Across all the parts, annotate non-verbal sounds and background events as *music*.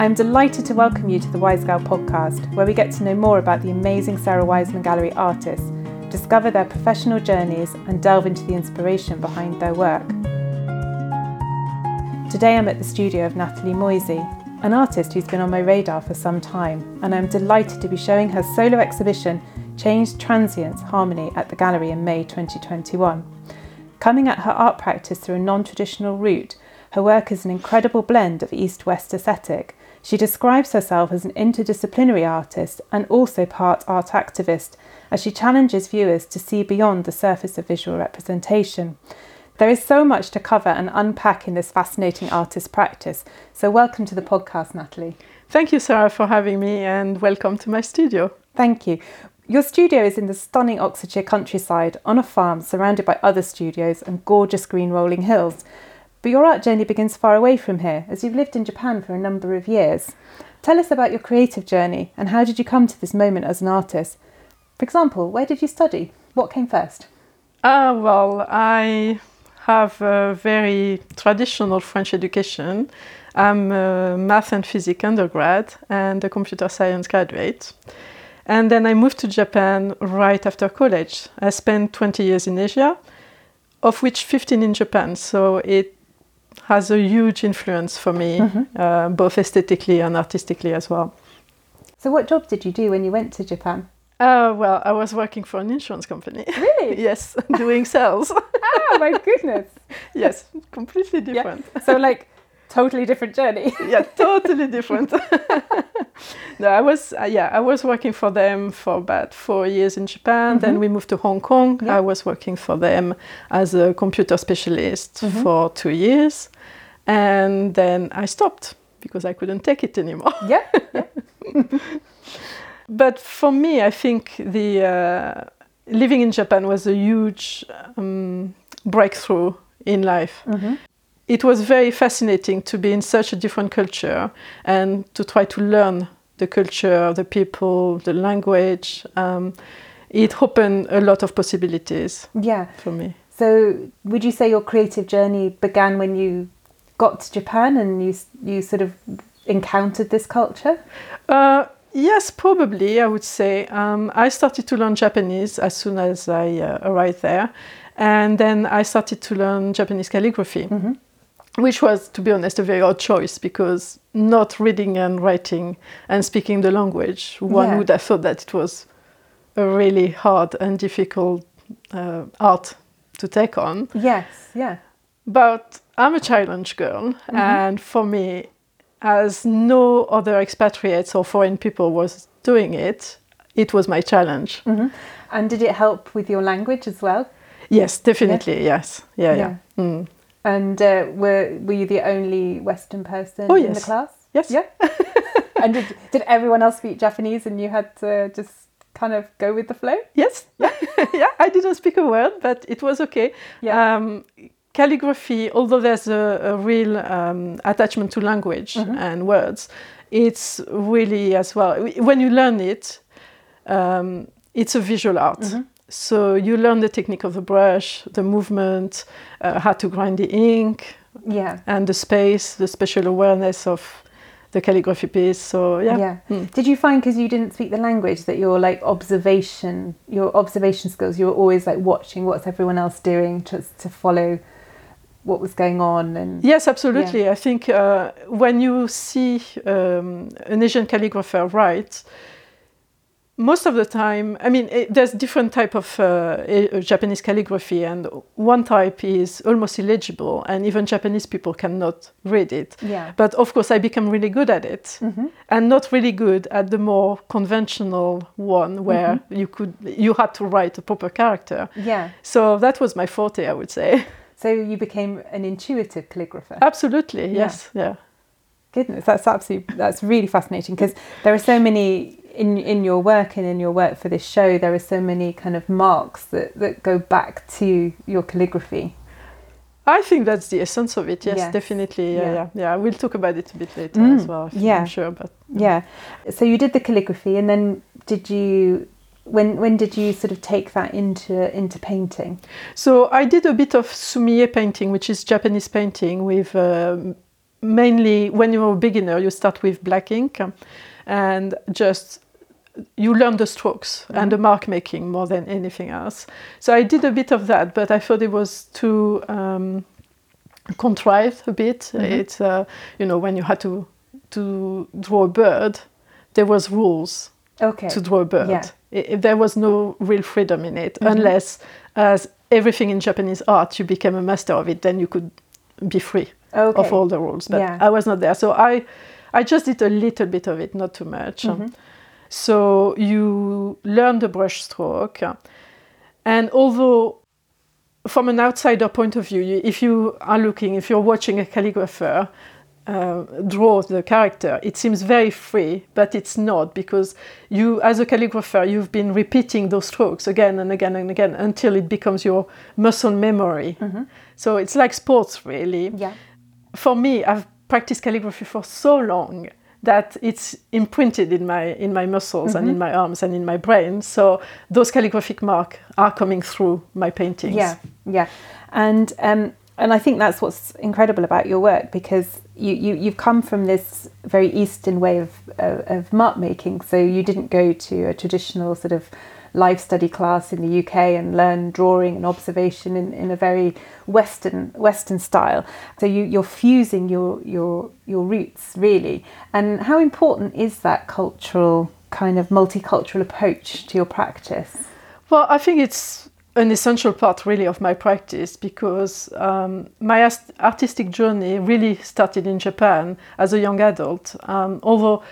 I'm delighted to welcome you to the Wise Gal podcast, where we get to know more about the amazing Sarah Wiseman Gallery artists, discover their professional journeys, and delve into the inspiration behind their work. Today I'm at the studio of Natalie Moisey, an artist who's been on my radar for some time, and I'm delighted to be showing her solo exhibition, Change Transience Harmony, at the gallery in May 2021. Coming at her art practice through a non traditional route, her work is an incredible blend of East West aesthetic she describes herself as an interdisciplinary artist and also part art activist, as she challenges viewers to see beyond the surface of visual representation. There is so much to cover and unpack in this fascinating artist practice, so welcome to the podcast, Natalie. Thank you, Sarah, for having me, and welcome to my studio. Thank you. Your studio is in the stunning Oxfordshire countryside on a farm surrounded by other studios and gorgeous green rolling hills. But your art journey begins far away from here, as you've lived in Japan for a number of years. Tell us about your creative journey and how did you come to this moment as an artist? For example, where did you study? What came first? Ah, uh, well, I have a very traditional French education. I'm a math and physics undergrad and a computer science graduate. And then I moved to Japan right after college. I spent 20 years in Asia, of which 15 in Japan. So it has a huge influence for me, mm-hmm. uh, both aesthetically and artistically as well. So, what job did you do when you went to Japan? Uh, well, I was working for an insurance company. Really? *laughs* yes, doing sales. oh *laughs* my goodness. *laughs* yes, completely different. Yeah. So, like, totally different journey. *laughs* yeah, totally different. *laughs* no, I was uh, yeah, I was working for them for about four years in Japan. Mm-hmm. Then we moved to Hong Kong. Yeah. I was working for them as a computer specialist mm-hmm. for two years, and then I stopped because I couldn't take it anymore. Yeah. yeah. *laughs* but for me, I think the uh, living in Japan was a huge um, breakthrough in life. Mm-hmm it was very fascinating to be in such a different culture and to try to learn the culture, the people, the language. Um, it opened a lot of possibilities. Yeah. For me. So, would you say your creative journey began when you got to Japan and you you sort of encountered this culture? Uh, yes, probably. I would say um, I started to learn Japanese as soon as I uh, arrived there, and then I started to learn Japanese calligraphy. Mm-hmm which was, to be honest, a very odd choice because not reading and writing and speaking the language, one yeah. would have thought that it was a really hard and difficult uh, art to take on. Yes, yeah. But I'm a challenge girl, mm-hmm. and for me, as no other expatriates or foreign people was doing it, it was my challenge. Mm-hmm. And did it help with your language as well? Yes, definitely. Yeah. Yes, yeah, yeah. yeah. Mm. And uh, were were you the only Western person oh, yes. in the class? Yes. Yeah. *laughs* and did did everyone else speak Japanese, and you had to just kind of go with the flow? Yes. Yeah. *laughs* yeah. I didn't speak a word, but it was okay. Yeah. Um, calligraphy, although there's a, a real um, attachment to language mm-hmm. and words, it's really as well. When you learn it, um, it's a visual art. Mm-hmm. So you learn the technique of the brush, the movement, uh, how to grind the ink, yeah, and the space, the spatial awareness of the calligraphy piece. So yeah. Yeah. Hmm. Did you find because you didn't speak the language that your like observation, your observation skills, you were always like watching what's everyone else doing just to follow what was going on and yes absolutely yeah. i think uh, when you see um, an asian calligrapher write most of the time i mean it, there's different type of uh, japanese calligraphy and one type is almost illegible and even japanese people cannot read it yeah. but of course i became really good at it mm-hmm. and not really good at the more conventional one where mm-hmm. you could you had to write a proper character yeah so that was my forte i would say *laughs* so you became an intuitive calligrapher absolutely yes yeah, yeah. goodness that's absolutely that's really fascinating because there are so many in in your work and in your work for this show, there are so many kind of marks that, that go back to your calligraphy. I think that's the essence of it. Yes, yes. definitely. Yeah, yeah, yeah, yeah. We'll talk about it a bit later mm, as well. yeah, I'm sure. But yeah. So you did the calligraphy, and then did you? When when did you sort of take that into into painting? So I did a bit of sumi-e painting, which is Japanese painting with um, mainly when you're a beginner, you start with black ink and just you learn the strokes and the mark making more than anything else. So I did a bit of that, but I thought it was too um, contrived a bit. It's uh, you know when you had to to draw a bird, there was rules Okay. to draw a bird. Yeah. I- I- there was no real freedom in it, unless as everything in Japanese art, you became a master of it, then you could be free Okay. of all the rules. But Yeah. I was not there, so I, I just did a little bit of it, not too much. Mm-hmm. So you learn the brush stroke, and although from an outsider point of view, if you are looking, if you're watching a calligrapher uh, draw the character, it seems very free, but it's not because you, as a calligrapher, you've been repeating those strokes again and again and again until it becomes your muscle memory. So it's like sports, really Yeah. for me, I've practiced calligraphy for so long that it's imprinted in my in my muscles and in my arms and in my brain. So those calligraphic marks are coming through my paintings. Yeah, yeah, and um, and I think that's what's incredible about your work because you, you you've come from this very Eastern way of of, of mark making. So you didn't go to a traditional sort of life study class in the UK and learn drawing and observation in, in a very Western Western style. So you, you're fusing your your your roots really. And how important is that cultural kind of multicultural approach to your practice? Well, I think it's an essential part really of my practice because um, my artistic journey really started in Japan as a young adult. Um, although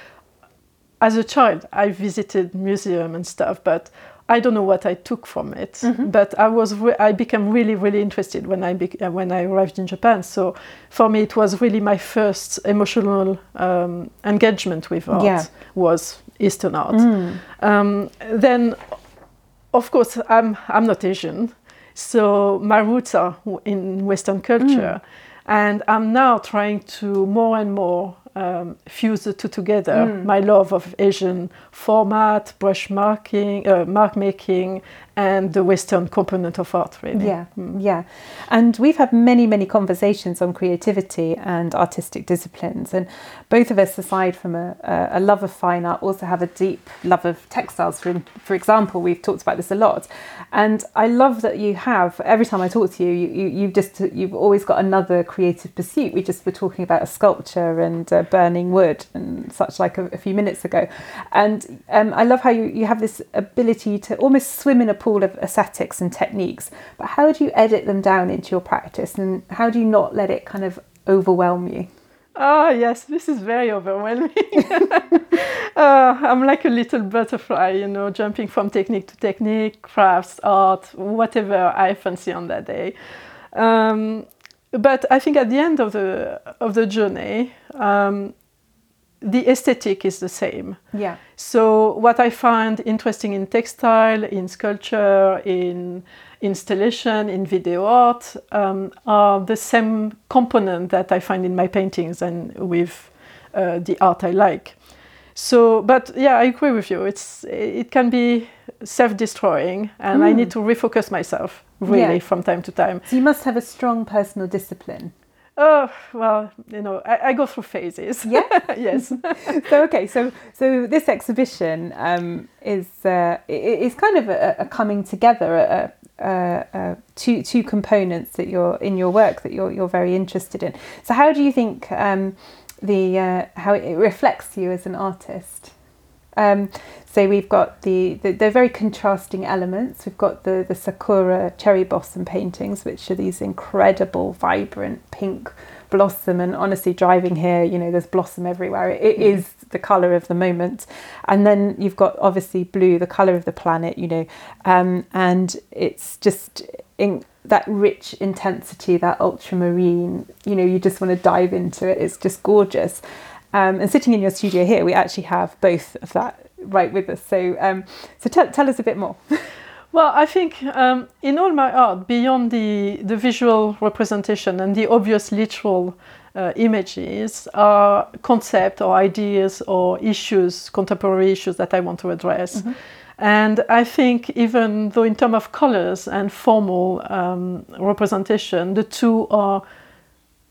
as a child I visited museum and stuff, but I don't know what I took from it. But I was re- I became really really interested when I bec- uh, when I arrived in Japan. So for me it was really my first emotional um, engagement with art Yeah. was Eastern art. Um, then of course i'm i'm not asian so my roots are in western culture and i'm now trying to more and more um, fuse the two together. My love of asian format brush marking uh, mark making and the western component of art really Yeah, yeah. And we've had many, many conversations on creativity and artistic disciplines. And both of us, aside from a, a a love of fine art, also have a deep love of textiles. For, for example, we've talked about this a lot. And I love that you have, every time I talk to you, you, you, you've just, you've always got another creative pursuit. We just were talking about a sculpture and uh, burning wood and such like a, a few minutes ago. And um, I love how you, you have this ability to almost swim in a pool of aesthetics and techniques, but how do you edit them down into your practice and how do you not let it kind of overwhelm you? Ah, yes, this is very overwhelming. *laughs* uh, I'm like a little butterfly, you know, jumping from technique to technique, crafts, art, whatever I fancy on that day. Um, but I think at the end of the of the journey, um, the aesthetic is the same. Yeah. So what I find interesting in textile, in sculpture, in installation, in video art, um, are the same component that I find in my paintings and with uh, the art I like. So, but yeah, I agree with you. It's it can be self-destroying, and I need to refocus myself really Yeah. from time to time. So you must have a strong personal discipline. Oh well, you know, I, I go through phases. Yeah. *laughs* yes. *laughs* so okay, so so this exhibition um, is uh, is kind of a, a coming together, a, a, a two two components that you're in your work that you're you're very interested in. So how do you think um, the uh, how it reflects you as an artist? Um, so we've got the, the they're very contrasting elements. We've got the the sakura cherry blossom paintings, which are these incredible, vibrant pink blossom. And honestly, driving here, you know, there's blossom everywhere. It, it is the color of the moment. And then you've got obviously blue, the color of the planet. You know, um, and it's just in that rich intensity, that ultramarine. You know, you just want to dive into it. It's just gorgeous. Um, and sitting in your studio here, we actually have both of that right with us. So, um, so tell, tell us a bit more. *laughs* Well, I think um, in all my art, beyond the, the visual representation and the obvious literal uh, images, are concept or ideas or issues, contemporary issues that I want to address. And I think even though in terms of colors and formal um, representation, the two are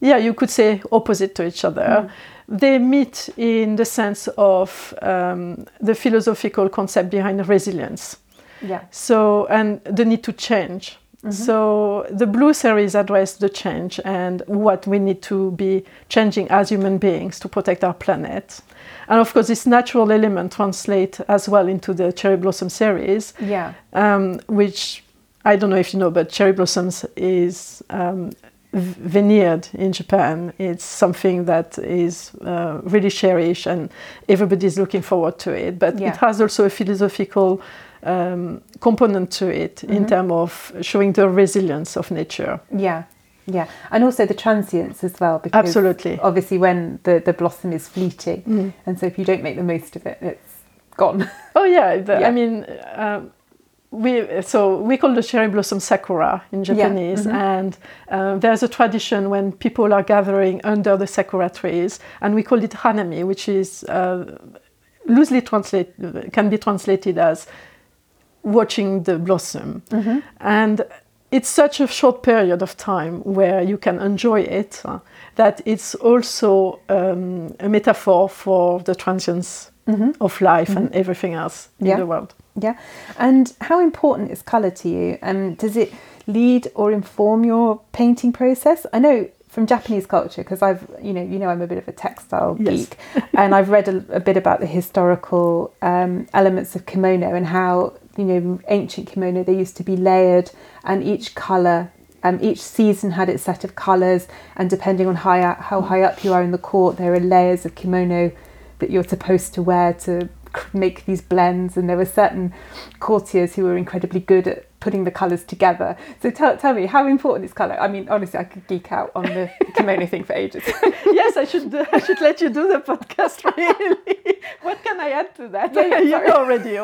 yeah, you could say opposite to each other. They meet in the sense of um, the philosophical concept behind resilience. Yeah. So, and the need to change. So, the blue series address the change and what we need to be changing as human beings to protect our planet. And of course, this natural element translate as well into the cherry blossom series, Yeah. um, which I don't know if you know, but cherry blossoms is um, v- veneered in Japan. It's something that is uh, really cherished, and everybody's looking forward to it. But Yeah. it has also a philosophical um, component to it in terms of showing the resilience of nature. Yeah, yeah, and also the transience as well. Because Absolutely. obviously, when the the blossom is fleeting, and so if you don't make the most of it, it's gone. Oh yeah, the, *laughs* Yeah. I mean, um, we so we call the cherry blossom sakura in Japanese, and uh, there's a tradition when people are gathering under the sakura trees, and we call it hanami, which is uh, loosely translate can be translated as watching the blossom, and it's such a short period of time where you can enjoy it uh, that it's also um, a metaphor for the transience of life and everything else Yeah. in the world. Yeah, and how important is color to you? And does it lead or inform your painting process? I know from Japanese culture because I've you know you know I'm a bit of a textile Yes. geek, and I've read a, a bit about the historical um, elements of kimono and how you know ancient kimono they used to be layered and each color. Um, each season had its set of colours, and depending on high, how high up you are in the court, there are layers of kimono that you're supposed to wear to make these blends. And there were certain courtiers who were incredibly good at putting the colours together. So tell, tell me, how important is colour? I mean, honestly, I could geek out on the *laughs* kimono thing for ages. *laughs* yes, I should I should let you do the podcast. *laughs* Really, what can I add to that? Yeah, yeah, you know already.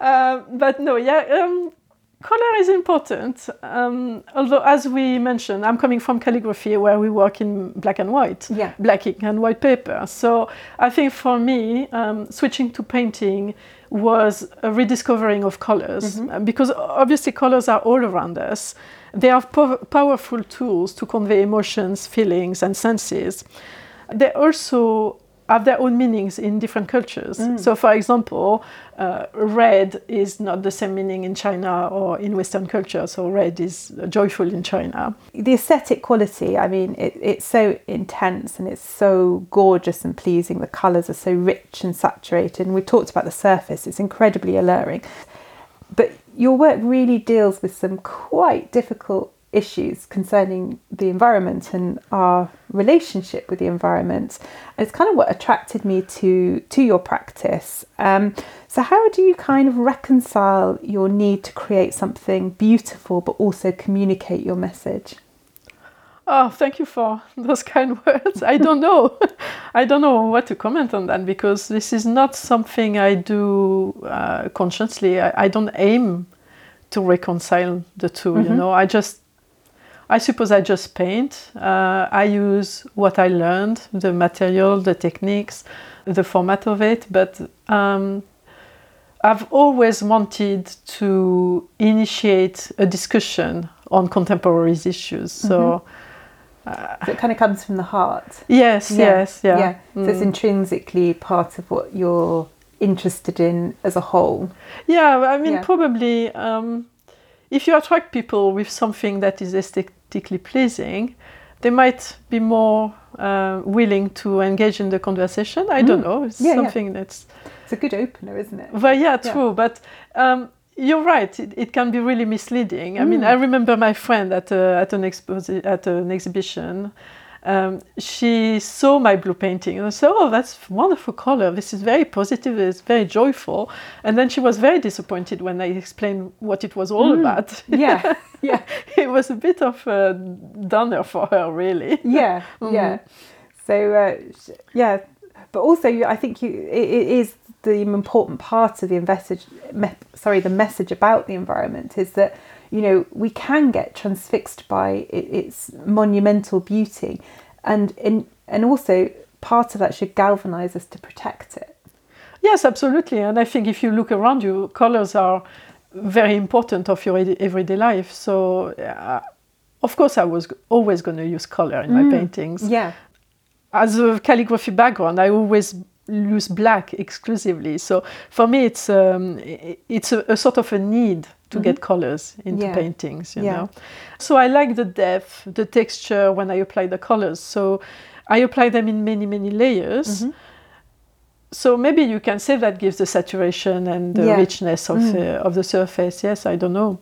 um, but no, yeah. Um, color is important. Um, although, as we mentioned, I'm coming from calligraphy where we work in black and white, Yeah. black ink and white paper. So I think for me, um, switching to painting was a rediscovering of colors Uh, because obviously colors are all around us. They are pow- powerful tools to convey emotions, feelings, and senses. They also have their own meanings in different cultures. So, for example, uh, red is not the same meaning in China or in Western culture. So, red is joyful in China. the aesthetic quality, I mean, it, it's so intense and it's so gorgeous and pleasing. The colours are so rich and saturated. And we talked about the surface, it's incredibly alluring. But your work really deals with some quite difficult issues concerning the environment and our relationship with the environment. It's kind of what attracted me to to your practice. Um, so how do you kind of reconcile your need to create something beautiful but also communicate your message? Oh, thank you for *laughs* those kind words. I don't know. *laughs* I don't know what to comment on that because this is not something I do uh, consciously. I, I don't aim to reconcile the 2 You know, I just, I suppose I just paint. Uh, I use what I learned, the material, the techniques, the format of it, but. Um, I've always wanted to initiate a discussion on contemporary issues. So, So it kind of comes from the heart. yes, yes, yeah. Yeah. So it's intrinsically part of what you're interested in as a whole. Yeah, I mean, Yeah. probably um, if you attract people with something that is aesthetically pleasing, they might be more uh, willing to engage in the conversation. I don't know. It's Mm. Yeah, yeah. something that's It's a good opener, isn't it? Well, yeah, Yeah. true. But um, you're right. It, it can be really misleading. I Mm. mean, I remember my friend at a, at an exposi- at an exhibition. Um, she saw my blue painting and said, "Oh, that's wonderful color. This is very positive. It's very joyful." And then she was very disappointed when I explained what it was all about. Mm. Yeah. *laughs* Yeah. it was a bit of a downer for her, really. Yeah. *laughs* Yeah. So uh, yeah, but also I think you it, it is the important part of the message. Me, sorry, the message about the environment is that you know we can get transfixed by its monumental beauty, and in, and also part of that should galvanize us to protect it. Yes, absolutely. And I think if you look around you, colors are very important of your everyday life. So uh, of course, I was always going to use color in my paintings. Yeah. As a calligraphy background, I always use black exclusively. So for me, it's um, it's a, a sort of a need to get colors into Yeah. paintings. You Yeah. know, so I like the depth, the texture when I apply the colors. So I apply them in many many layers. Mm-hmm. So maybe you can say that gives the saturation and the Yeah. richness of the of the surface. Yes, I don't know.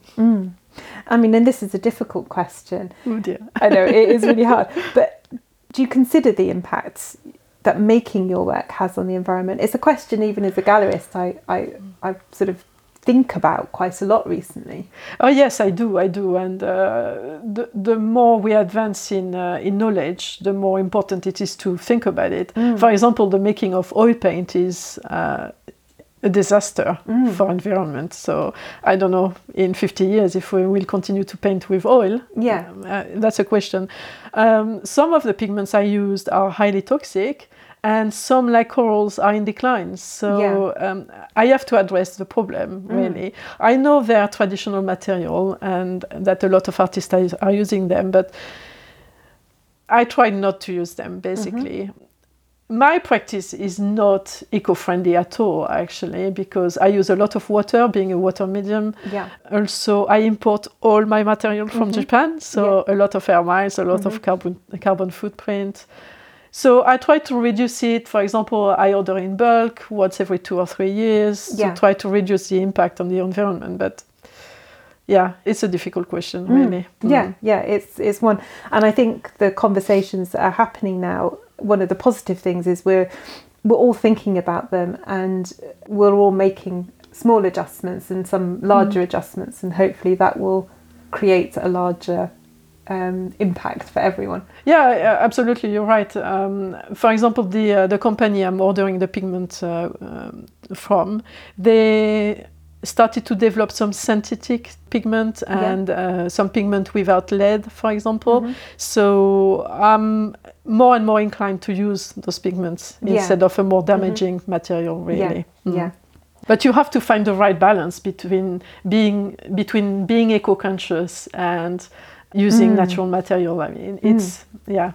I mean, and this is a difficult question. Oh dear. I know it is really *laughs* hard. But do you consider the impact that making your work has on the environment? It's a question, even as a gallerist, I, I, I sort of think about quite a lot recently. Oh yes, I do, I do, and uh, the the more we advance in uh, in knowledge, the more important it is to think about it. For example, the making of oil paint is. Uh, a disaster for environment. So I don't know in 50 years if we will continue to paint with oil. Yeah. Um, uh, that's a question. Um, some of the pigments I used are highly toxic, and some, like corals, are in decline. So um, I have to address the problem, really. I know they are traditional material and that a lot of artists are, are using them, but I try not to use them, basically. My practice is not eco-friendly at all, actually, because I use a lot of water, being a water medium. Yeah. Also, I import all my material from mm-hmm. Japan, so a lot of air miles, a lot of mm-hmm. carbon carbon footprint. So I try to reduce it. For example, I order in bulk once every two or three years Yeah. to try to reduce the impact on the environment. But yeah, it's a difficult question, mm. really. Yeah, mm. yeah, it's it's one, and I think the conversations that are happening now. One of the positive things is we're we're all thinking about them, and we're all making small adjustments and some larger adjustments, and hopefully that will create a larger um, impact for everyone. Yeah, yeah, absolutely. You're right. Um, for example, the uh, the company I'm ordering the pigment uh, um, from, they started to develop some synthetic pigment Yeah. and uh, some pigment without lead, for example. So I'm more and more inclined to use those pigments Yeah. instead of a more damaging material, really. Yeah, Mm. yeah, But you have to find the right balance between being between being eco-conscious and using natural material. I mean, it's yeah,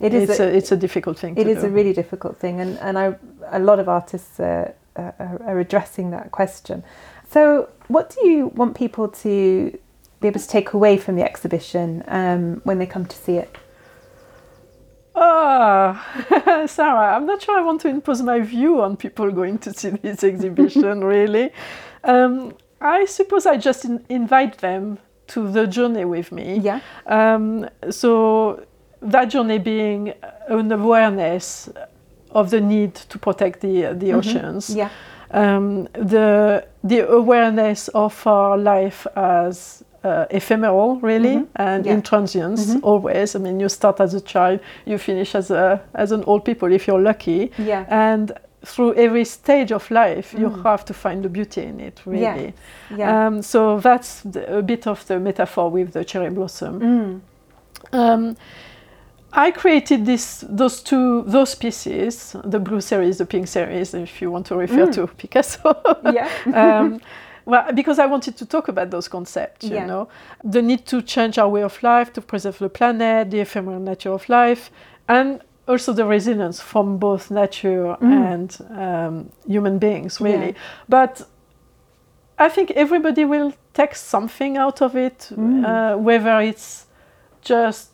It is it's a- a, it's a difficult thing It is do. a really difficult thing, and, and I, a lot of artists uh, uh, are, are addressing that question. So, what do you want people to be able to take away from the exhibition um, when they come to see it? Ah, *laughs* Sarah, I'm not sure I want to impose my view on people going to see this *laughs* exhibition, really. Um, I suppose I just in- invite them to the journey with me. Yeah. Um, so that journey being an awareness of the need to protect the the oceans. Yeah. Um, the the awareness of our life as uh, ephemeral, really, and Yeah. in transience always. I mean, you start as a child, you finish as a as an old people if you're lucky, Yeah. and through every stage of life, you have to find the beauty in it, really. Yeah. Um, so that's the, a bit of the metaphor with the cherry blossom. Mm. Um, I created this, those two, those pieces, the blue series, the pink series, if you want to refer to Picasso. Yeah. *laughs* um, well, because I wanted to talk about those concepts, you Yeah. know, the need to change our way of life, to preserve the planet, the ephemeral nature of life, and also the resilience from both nature and um, human beings, really. Yeah. But I think everybody will take something out of it, uh, whether it's just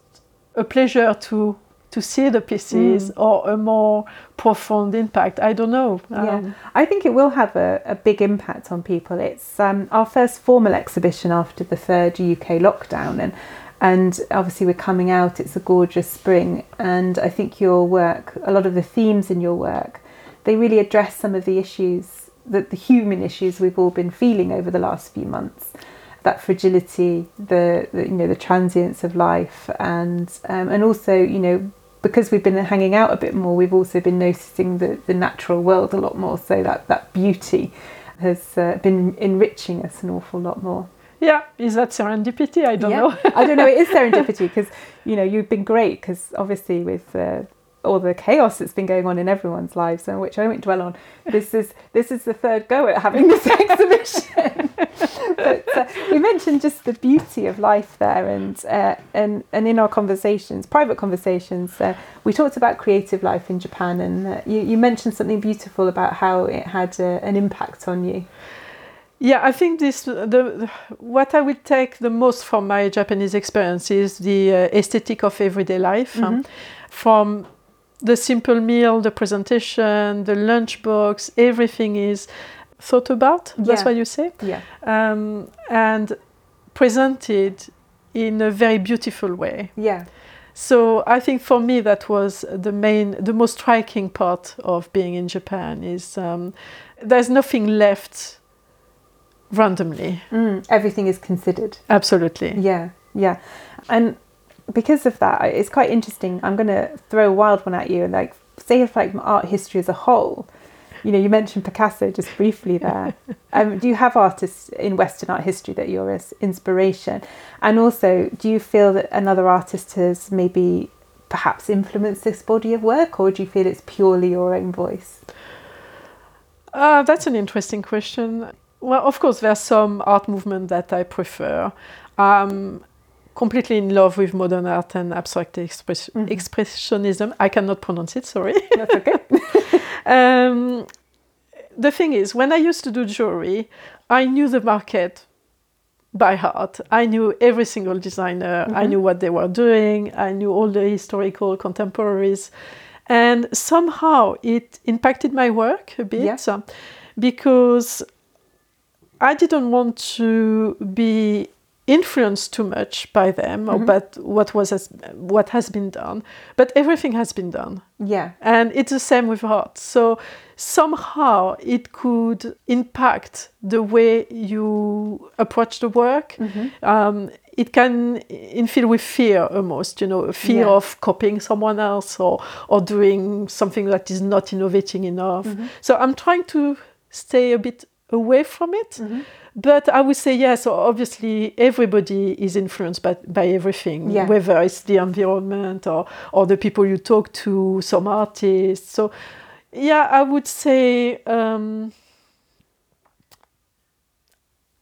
a pleasure to to see the pieces or a more profound impact. I don't know. Yeah, Um, I think it will have a, a big impact on people. It's um, our first formal exhibition after the third UK lockdown, and and obviously we're coming out. It's a gorgeous spring, and I think your work, a lot of the themes in your work, they really address some of the issues that the human issues we've all been feeling over the last few months. That fragility, the, the you know the transience of life, and um, and also you know because we've been hanging out a bit more, we've also been noticing the, the natural world a lot more. So that, that beauty has uh, been enriching us an awful lot more. yeah, is that serendipity? I don't know. I don't know. It is *laughs* serendipity because you know you've been great because obviously with uh, all the chaos that's been going on in everyone's lives, and which I won't dwell on. This is this is the third go at having this *laughs* exhibition. *laughs* but uh, we mentioned just the beauty of life there, and uh, and and in our conversations, private conversations, uh, we talked about creative life in Japan, and uh, you, you mentioned something beautiful about how it had uh, an impact on you. Yeah, I think this the what I will take the most from my Japanese experience is the uh, aesthetic of everyday life, um, Mm-hmm. from the simple meal, the presentation, the lunchbox, everything is thought about. That's Yeah. what you say, Yeah, um, and presented in a very beautiful way. yeah, So I think for me that was the main, the most striking part of being in Japan is um, there's nothing left randomly. mm, everything is considered. Absolutely. Yeah, yeah, and because of that, it's quite interesting. I'm going to throw a wild one at you, and like say if like art history as a whole. You know, you mentioned Picasso just briefly there. *laughs* um, do you have artists in Western art history that you're as inspiration? And also, do you feel that another artist has maybe perhaps influenced this body of work, or do you feel it's purely your own voice? Uh, that's an interesting question. Well, of course, there's some art movement that I prefer. I'm completely in love with modern art and abstract express- Mhm. expressionism. I cannot pronounce it, sorry. *laughs* That's okay. *laughs* Um, the thing is, when I used to do jewelry, I knew the market by heart. I knew every single designer. I Mhm. knew what they were doing. I knew all the historical contemporaries. And somehow it impacted my work a bit Yeah. because I didn't want to be influenced too much by them or Mhm. but what was has, what has been done but everything has been done yeah, and it's the same with art. So somehow it could impact the way you approach the work. Mhm. Um, it can infill with fear almost, you know, fear Yeah. of copying someone else or, or doing something that is not innovating enough. Mhm. So I'm trying to stay a bit away from it. Mhm. But I would say yes. Obviously, everybody is influenced by, by everything, Yeah. whether it's the environment or or the people you talk to, some artists. So, yeah, I would say um,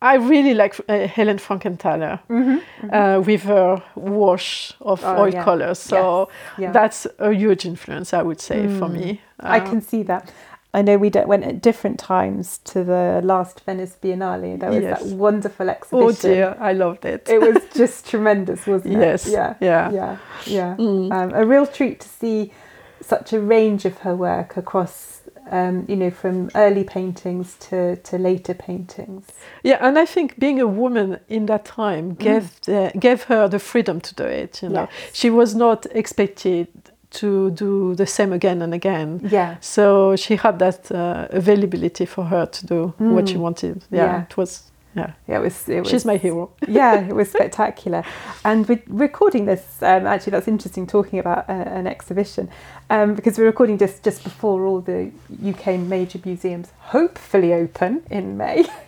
I really like uh, Helen Frankenthaler Mhm. uh, with her wash of Oh, oil yeah. colors. So yeah. that's a huge influence, I would say, for Mm. me. I Uh, can see that. I know we went at different times to the last Venice Biennale. There was Yes. that wonderful exhibition. Oh dear, I loved it. It was *laughs* just tremendous, wasn't it? Yes, Yeah. yeah. Yeah. Yeah. Mm. Um, a real treat to see such a range of her work across, um, you know, from early paintings to, to later paintings. Yeah, and I think being a woman in that time gave the, gave her the freedom to do it. You know, Yes. she was not expected to do the same again and again. Yeah. So she had that uh, availability for her to do what she Mm. wanted. Yeah, Yeah. it was. Yeah, Yeah, it was. It was she's my hero. *laughs* yeah, it was *laughs* spectacular. And we're recording this. Um, actually, that's interesting talking about uh, an exhibition um, because we're recording this just before all the UK major museums hopefully open in May. *laughs*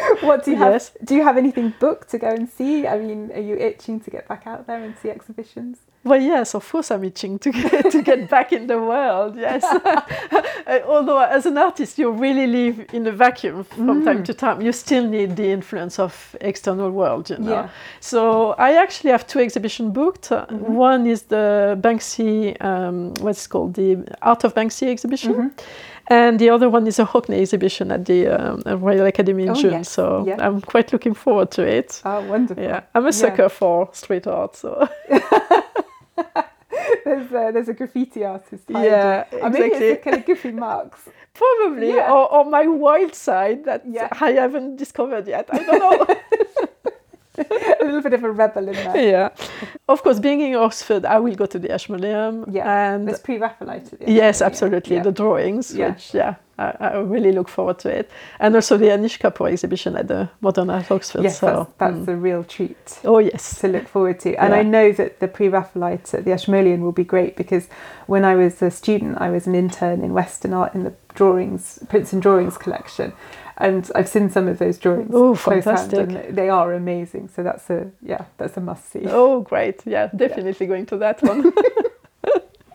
*laughs* what do you have? Yes. Do you have anything booked to go and see? I mean, are you itching to get back out there and see exhibitions? Well, yes, of course, I'm itching to get, to get *laughs* back in the world. Yes, *laughs* although as an artist, you really live in a vacuum from time Mm. to time. You still need the influence of external world. You know. Yeah. So I actually have two exhibitions booked. Uh, Mhm. One is the Banksy, um, what's it called the Art of Banksy exhibition, Mhm. And the other one is a Hockney exhibition at the um, Royal Academy in Oh, June. yes. So Yeah. I'm quite looking forward to it. Oh, wonderful. Yeah, I'm a Yeah. sucker for street art. So *laughs* There's a, there's a graffiti artist. Yeah, I mean, it's exactly. the calligraphy marks. *laughs* probably Yeah. or, or my wild side that Yeah. I haven't discovered yet. I don't know. *laughs* *laughs* a little bit of a rebel in there. yeah, of course, being in Oxford, I will go to the Ashmolean. Yeah, and There's pre-Raphaelite the. Yes, absolutely. yeah. The drawings, Yeah. which yeah, I, I really look forward to it, and also the Anish Kapoor exhibition at the Modern Art Oxford. Yes, so, that's, that's mm. a real treat oh yes, to look forward to. And Yeah. I know that the pre-Raphaelite at the Ashmolean will be great because when I was a student, I was an intern in Western art in the drawings, prints and drawings collection. And I've seen some of those drawings. Oh, fantastic. and they are amazing. So that's a yeah, that's a must see. oh great, yeah, definitely going to that one. *laughs*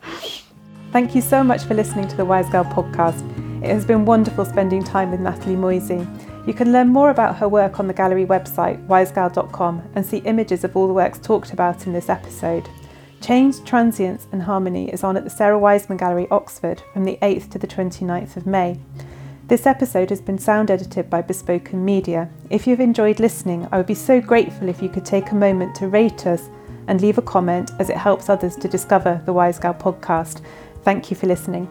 *laughs* Thank you so much for listening to the Wise Gal podcast. It has been wonderful spending time with Natalie Moisey. You can learn more about her work on the gallery website, wisegal.com, and see images of all the works talked about in this episode. Change, Transience and Harmony is on at the Sarah Wiseman Gallery, Oxford, from the 8th to the 29th of May. This episode has been sound edited by Bespoken Media. If you've enjoyed listening, I would be so grateful if you could take a moment to rate us and leave a comment as it helps others to discover the Wise Gal podcast. Thank you for listening.